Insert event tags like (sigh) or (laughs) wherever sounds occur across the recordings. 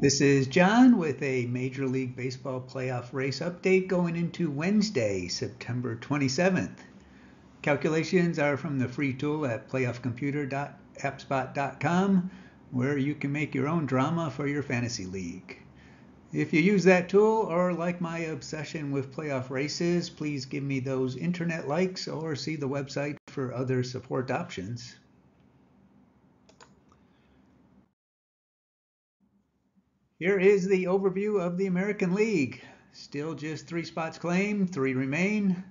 This is John with a Major League Baseball playoff race update going into Wednesday, September 27th. Calculations are from the free tool at playoffcomputer.appspot.com, where you can make your own drama for your fantasy league. If you use that tool or like my obsession with playoff races, please give me those internet likes or see the website for other support options. Here is the overview of the American League. Still just three spots claimed, three remain.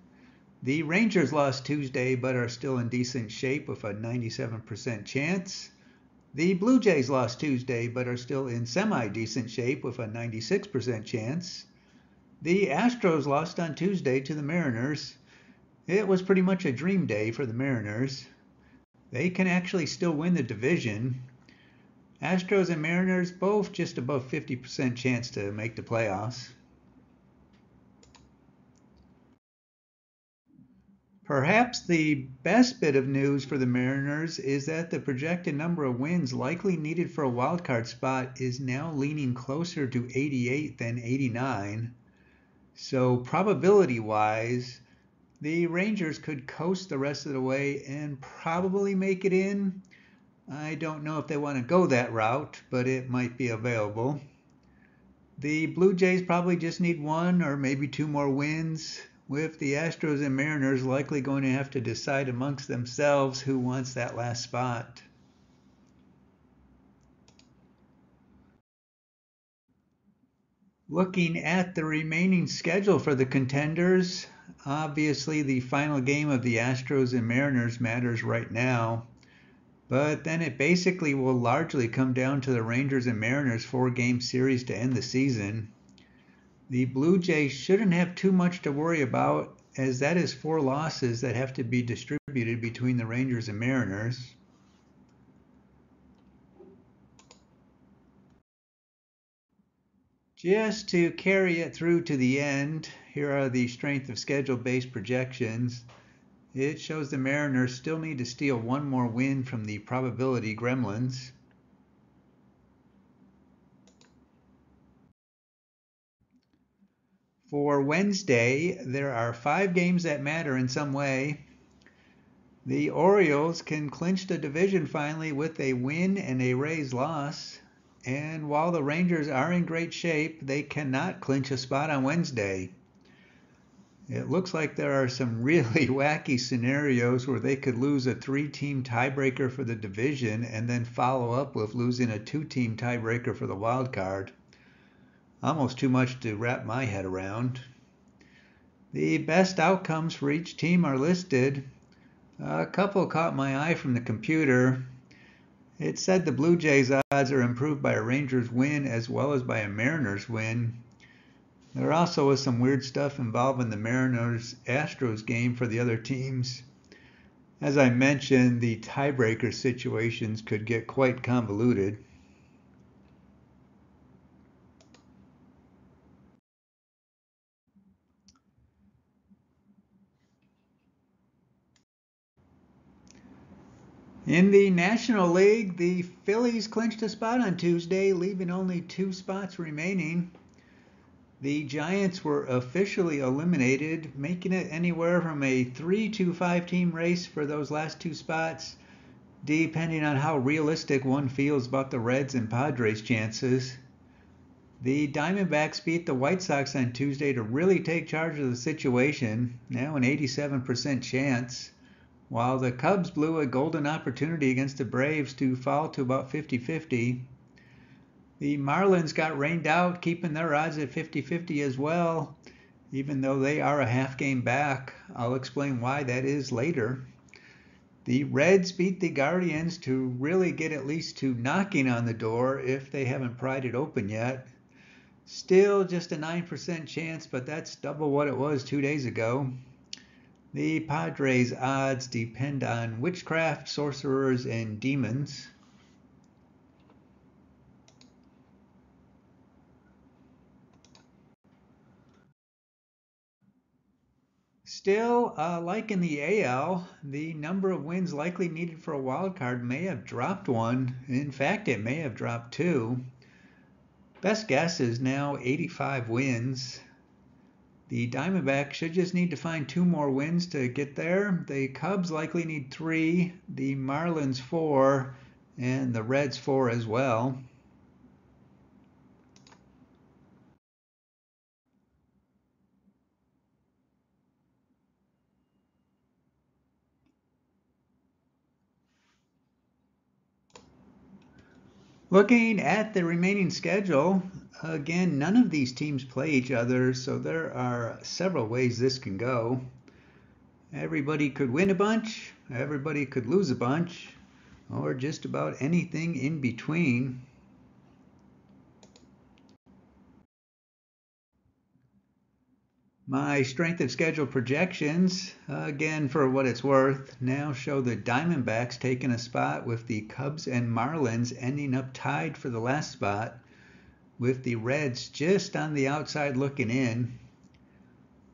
The Rangers lost Tuesday but are still in decent shape with a 97% chance. The Blue Jays lost Tuesday but are still in semi decent shape with a 96% chance. The Astros lost on Tuesday to the Mariners. It was pretty much a dream day for the Mariners. They can actually still win the division. Astros and Mariners both just above 50% chance to make the playoffs. Perhaps the best bit of news for the Mariners is that the projected number of wins likely needed for a wildcard spot is now leaning closer to 88 than 89. So, probability wise, the Rangers could coast the rest of the way and probably make it in I don't know if they want to go that route, but it might be available. The Blue Jays probably just need one or maybe two more wins, with the Astros and Mariners likely going to have to decide amongst themselves who wants that last spot. Looking at the remaining schedule for the contenders, obviously the final game of the Astros and Mariners matters right now. But then it basically will largely come down to the Rangers and Mariners four game series to end the season. The Blue Jays shouldn't have too much to worry about, as that is four losses that have to be distributed between the Rangers and Mariners. Just to carry it through to the end, here are the strength of schedule based projections. It shows the Mariners still need to steal one more win from the probability gremlins. For Wednesday, there are five games that matter in some way. The Orioles can clinch the division finally with a win and a Rays loss. And while the Rangers are in great shape, they cannot clinch a spot on Wednesday it looks like there are some (laughs) really wacky scenarios where they could lose a three team tiebreaker for the division and then follow up with losing a two team tiebreaker for the wild card. Almost too much to wrap my head around. The best outcomes for each team are listed. A couple caught my eye from the computer. It said the Blue Jays odds are improved by a Rangers win as well as by a Mariners win. There also was some weird stuff involving the Mariners Astros game for the other teams. As I mentioned, the tiebreaker situations could get quite convoluted. In the National League, the Phillies clinched a spot on Tuesday, leaving only two spots remaining. The Giants were officially eliminated, making it anywhere from a three to five team race for those last two spots, depending on how realistic one feels about the Reds and Padres' chances. The Diamondbacks beat the White Sox on Tuesday to really take charge of the situation, now an 87% chance, while the Cubs blew a golden opportunity against the Braves to fall to about 50 50. The Marlins got rained out, keeping their odds at 50 50 as well, even though they are a half game back. I'll explain why that is later. The Reds beat the Guardians to really get at least to knocking on the door if they haven't pried it open yet. Still just a 9% chance, but that's double what it was two days ago. The Padres' odds depend on witchcraft, sorcerers, and demons. Still, uh, like in the AL, the number of wins likely needed for a wild card may have dropped one. In fact, it may have dropped two. Best guess is now 85 wins. The Diamondbacks should just need to find two more wins to get there. The Cubs likely need three, the Marlins four, and the Reds four as well. Looking at the remaining schedule, again, none of these teams play each other, so there are several ways this can go. Everybody could win a bunch, everybody could lose a bunch, or just about anything in between. My strength of schedule projections, again for what it's worth, now show the Diamondbacks taking a spot with the Cubs and Marlins ending up tied for the last spot, with the Reds just on the outside looking in.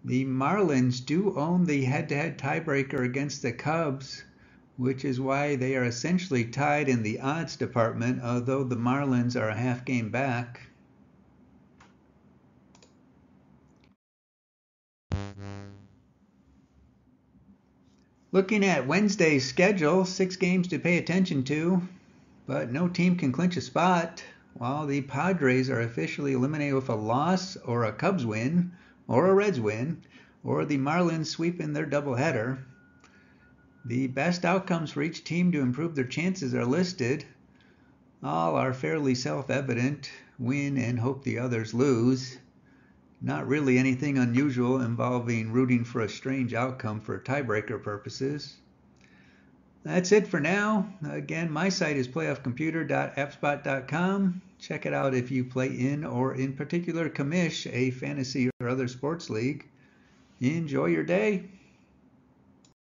The Marlins do own the head to head tiebreaker against the Cubs, which is why they are essentially tied in the odds department, although the Marlins are a half game back. Looking at Wednesday's schedule, six games to pay attention to, but no team can clinch a spot, while the Padres are officially eliminated with a loss or a Cubs win or a Reds win or the Marlins sweeping their doubleheader. The best outcomes for each team to improve their chances are listed. All are fairly self evident win and hope the others lose. Not really anything unusual involving rooting for a strange outcome for tiebreaker purposes. That's it for now. Again, my site is playoffcomputer.appspot.com. Check it out if you play in or in particular commish a fantasy or other sports league. Enjoy your day.